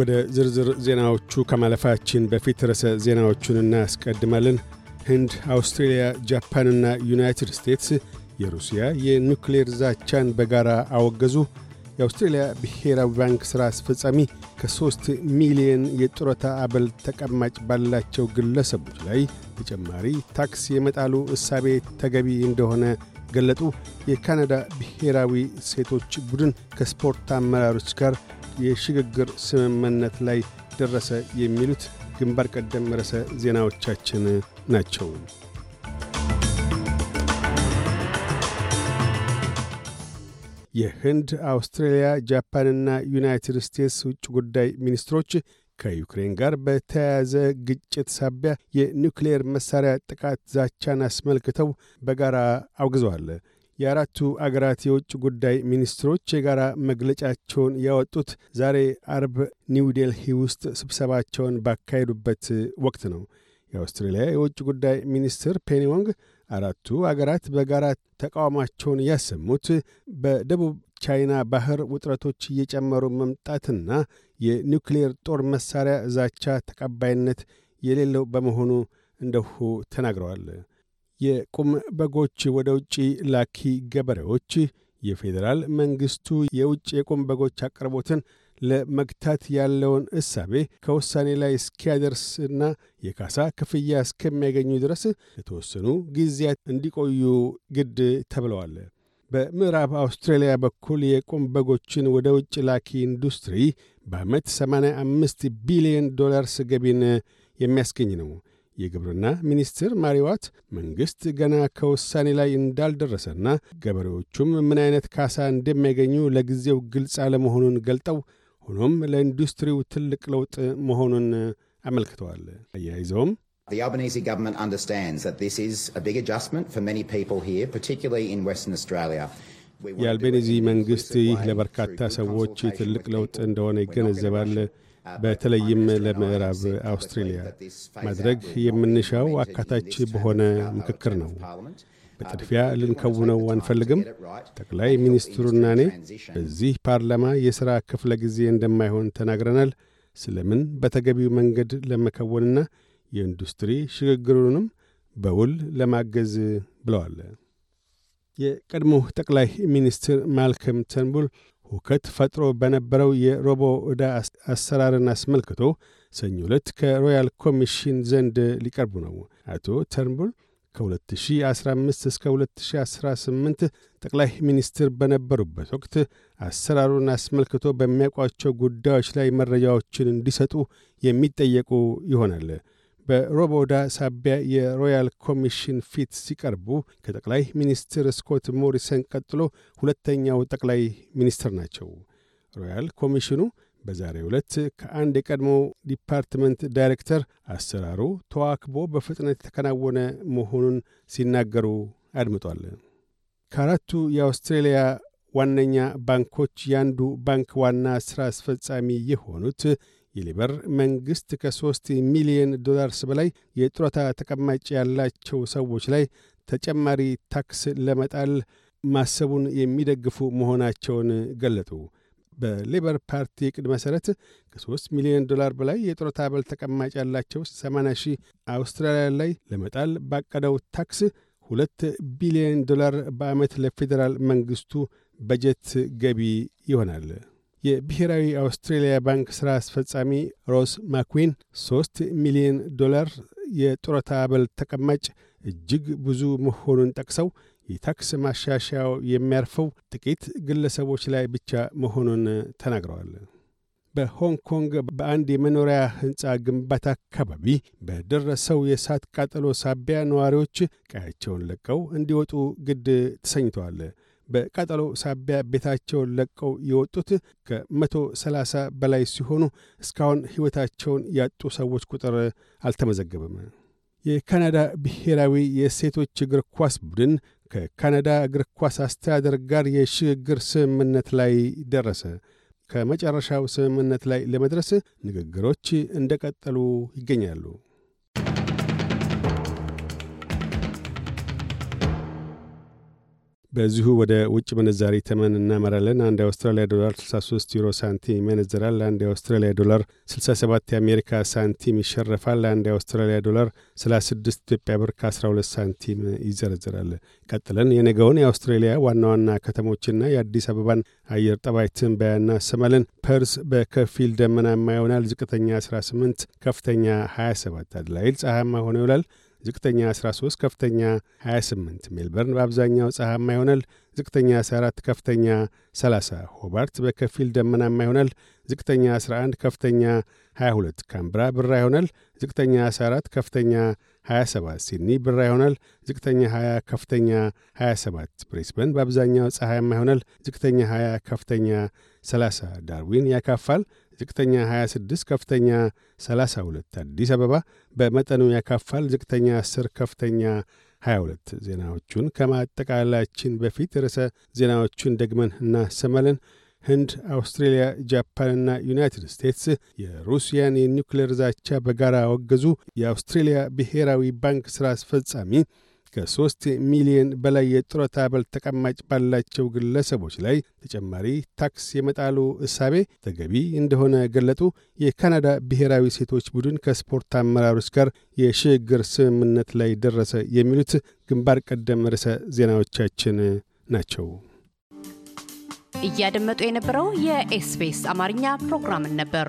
ወደ ዝርዝር ዜናዎቹ ከማለፋችን በፊት ርዕሰ ዜናዎቹን እናስቀድማለን። ህንድ፣ አውስትሬልያ፣ ጃፓንና ዩናይትድ ስቴትስ የሩሲያ የኑክሌር ዛቻን በጋራ አወገዙ። የአውስትሬልያ ብሔራዊ ባንክ ሥራ አስፈጻሚ ከሦስት ሚሊየን የጡረታ አበል ተቀማጭ ባላቸው ግለሰቦች ላይ ተጨማሪ ታክስ የመጣሉ እሳቤ ተገቢ እንደሆነ ገለጡ። የካናዳ ብሔራዊ ሴቶች ቡድን ከስፖርት አመራሮች ጋር የሽግግር ስምምነት ላይ ደረሰ። የሚሉት ግንባር ቀደም ርዕሰ ዜናዎቻችን ናቸው። የህንድ፣ አውስትራሊያ፣ ጃፓንና ዩናይትድ ስቴትስ ውጭ ጉዳይ ሚኒስትሮች ከዩክሬን ጋር በተያያዘ ግጭት ሳቢያ የኒውክሌር መሣሪያ ጥቃት ዛቻን አስመልክተው በጋራ አውግዘዋል። የአራቱ አገራት የውጭ ጉዳይ ሚኒስትሮች የጋራ መግለጫቸውን ያወጡት ዛሬ አርብ ኒውዴልሂ ውስጥ ስብሰባቸውን ባካሄዱበት ወቅት ነው። የአውስትሬልያ የውጭ ጉዳይ ሚኒስትር ፔኒ ወንግ አራቱ አገራት በጋራ ተቃውሟቸውን ያሰሙት በደቡብ ቻይና ባህር ውጥረቶች እየጨመሩ መምጣትና የኒውክሌር ጦር መሣሪያ ዛቻ ተቀባይነት የሌለው በመሆኑ እንደሁ ተናግረዋል። የቁም በጎች ወደ ውጭ ላኪ ገበሬዎች የፌዴራል መንግሥቱ የውጭ የቁም በጎች አቅርቦትን ለመግታት ያለውን እሳቤ ከውሳኔ ላይ እስኪያደርስና የካሳ ክፍያ እስከሚያገኙ ድረስ የተወሰኑ ጊዜያት እንዲቆዩ ግድ ተብለዋል። በምዕራብ አውስትራሊያ በኩል የቁም በጎችን ወደ ውጭ ላኪ ኢንዱስትሪ በዓመት 85 ቢሊዮን ዶላርስ ገቢን የሚያስገኝ ነው። የግብርና ሚኒስትር ማሪዋት መንግሥት ገና ከውሳኔ ላይ እንዳልደረሰና ገበሬዎቹም ምን አይነት ካሳ እንደሚያገኙ ለጊዜው ግልጽ አለመሆኑን ገልጠው ሆኖም ለኢንዱስትሪው ትልቅ ለውጥ መሆኑን አመልክተዋል። አያይዘውም The Albanese government understands that this is a big adjustment for many people here, particularly in Western Australia. የአልቤኒዚ መንግሥት ይህ ለበርካታ ሰዎች ትልቅ ለውጥ እንደሆነ ይገነዘባል። በተለይም ለምዕራብ አውስትሬልያ ማድረግ የምንሻው አካታች በሆነ ምክክር ነው። በጥድፊያ ልንከውነው አንፈልግም። ጠቅላይ ሚኒስትሩና እኔ በዚህ ፓርላማ የሥራ ክፍለ ጊዜ እንደማይሆን ተናግረናል። ስለምን በተገቢው መንገድ ለመከወንና የኢንዱስትሪ ሽግግሩንም በውል ለማገዝ ብለዋል። የቀድሞ ጠቅላይ ሚኒስትር ማልከም ተንቡል ሁከት ፈጥሮ በነበረው የሮቦ ዕዳ አሰራርን አስመልክቶ ሰኞ ዕለት ከሮያል ኮሚሽን ዘንድ ሊቀርቡ ነው። አቶ ተርንቡል ከ2015 እስከ 2018 ጠቅላይ ሚኒስትር በነበሩበት ወቅት አሰራሩን አስመልክቶ በሚያውቋቸው ጉዳዮች ላይ መረጃዎችን እንዲሰጡ የሚጠየቁ ይሆናል። በ Robodebt ሳቢያ የ Royal ኮሚሽን ፊት ሲቀርቡ ከጠቅላይ ሚኒስትር ስኮት ሞሪሰን ቀጥሎ ሁለተኛው ጠቅላይ ሚኒስትር ናቸው። Royal ኮሚሽኑ በዛሬው ዕለት ከአንድ የቀድሞ department ዳይሬክተር አሰራሩ ተዋክቦ በፍጥነት የተከናወነ መሆኑን ሲናገሩ አድምጧል። ከአራቱ የአውስትሬልያ ዋነኛ ባንኮች የአንዱ ባንክ ዋና ሥራ አስፈጻሚ የሆኑት የሌበር መንግሥት ከሦስት ሚሊዮን ዶላርስ በላይ የጡረታ ተቀማጭ ያላቸው ሰዎች ላይ ተጨማሪ ታክስ ለመጣል ማሰቡን የሚደግፉ መሆናቸውን ገለጡ። በሌበር ፓርቲ ዕቅድ መሠረት ከ3 ሚሊዮን ዶላር በላይ የጡረታ አበል ተቀማጭ ያላቸው 80 ሺህ አውስትራሊያ ላይ ለመጣል ባቀደው ታክስ ሁለት ቢሊዮን ዶላር በዓመት ለፌዴራል መንግሥቱ በጀት ገቢ ይሆናል። የብሔራዊ አውስትሬልያ ባንክ ሥራ አስፈጻሚ ሮስ ማክዊን ሦስት ሚሊዮን ዶላር የጡረታ አበል ተቀማጭ እጅግ ብዙ መሆኑን ጠቅሰው የታክስ ማሻሻያው የሚያርፈው ጥቂት ግለሰቦች ላይ ብቻ መሆኑን ተናግረዋል። በሆንግ ኮንግ በአንድ የመኖሪያ ሕንፃ ግንባታ አካባቢ በደረሰው የእሳት ቃጠሎ ሳቢያ ነዋሪዎች ቀያቸውን ለቀው እንዲወጡ ግድ ተሰኝተዋል። በቃጠሎ ሳቢያ ቤታቸውን ለቀው የወጡት ከመቶ ሰላሳ በላይ ሲሆኑ እስካሁን ሕይወታቸውን ያጡ ሰዎች ቁጥር አልተመዘገበም። የካናዳ ብሔራዊ የሴቶች እግር ኳስ ቡድን ከካናዳ እግር ኳስ አስተዳደር ጋር የሽግግር ስምምነት ላይ ደረሰ። ከመጨረሻው ስምምነት ላይ ለመድረስ ንግግሮች እንደቀጠሉ ይገኛሉ። በዚሁ ወደ ውጭ ምንዛሪ ተመን እናመራለን። አንድ የአውስትራሊያ ዶላር 63 ዩሮ ሳንቲም ይመነዘራል። አንድ የአውስትራሊያ ዶላር 67 የአሜሪካ ሳንቲም ይሸረፋል። አንድ የአውስትራሊያ ዶላር 36 ኢትዮጵያ ብር ከ12 ሳንቲም ይዘረዝራል። ቀጥለን የነገውን የአውስትሬሊያ ዋና ዋና ከተሞችና የአዲስ አበባን አየር ጠባይ ትንበያ እናሰማለን። ፐርስ በከፊል ደመናማ ይሆናል። ዝቅተኛ 18፣ ከፍተኛ 27። አድላይድ ፀሐያማ ሆኖ ይውላል። ዝቅተኛ 13 ከፍተኛ 28። ሜልበርን በአብዛኛው ፀሐያማ ይሆናል። ዝቅተኛ 14 ከፍተኛ 30። ሆባርት በከፊል ደመናማ ይሆናል። ዝቅተኛ 11 ከፍተኛ 22። ካምብራ ብራ ይሆናል። ዝቅተኛ 14 ከፍተኛ 27። ሲድኒ ብራ ይሆናል። ዝቅተኛ 20 ከፍተኛ 27። ብሬስበን በአብዛኛው ፀሐያማ ይሆናል። ዝቅተኛ 20 ከፍተኛ 30። ዳርዊን ያካፋል። ዝቅተኛ 26 ከፍተኛ 32። አዲስ አበባ በመጠኑ ያካፋል። ዝቅተኛ 10 ከፍተኛ 22። ዜናዎቹን ከማጠቃላችን በፊት ርዕሰ ዜናዎቹን ደግመን እናሰማለን። ህንድ፣ አውስትሬልያ፣ ጃፓንና ዩናይትድ ስቴትስ የሩሲያን የኒውክሌር ዛቻ በጋራ አወገዙ። የአውስትሬልያ ብሔራዊ ባንክ ሥራ አስፈጻሚ ከሦስት ሚሊዮን በላይ የጡረታ አበል ተቀማጭ ባላቸው ግለሰቦች ላይ ተጨማሪ ታክስ የመጣሉ እሳቤ ተገቢ እንደሆነ ገለጡ። የካናዳ ብሔራዊ ሴቶች ቡድን ከስፖርት አመራሮች ጋር የሽግግር ስምምነት ላይ ደረሰ። የሚሉት ግንባር ቀደም ርዕሰ ዜናዎቻችን ናቸው። እያደመጡ የነበረው የኤስቢኤስ አማርኛ ፕሮግራምን ነበር።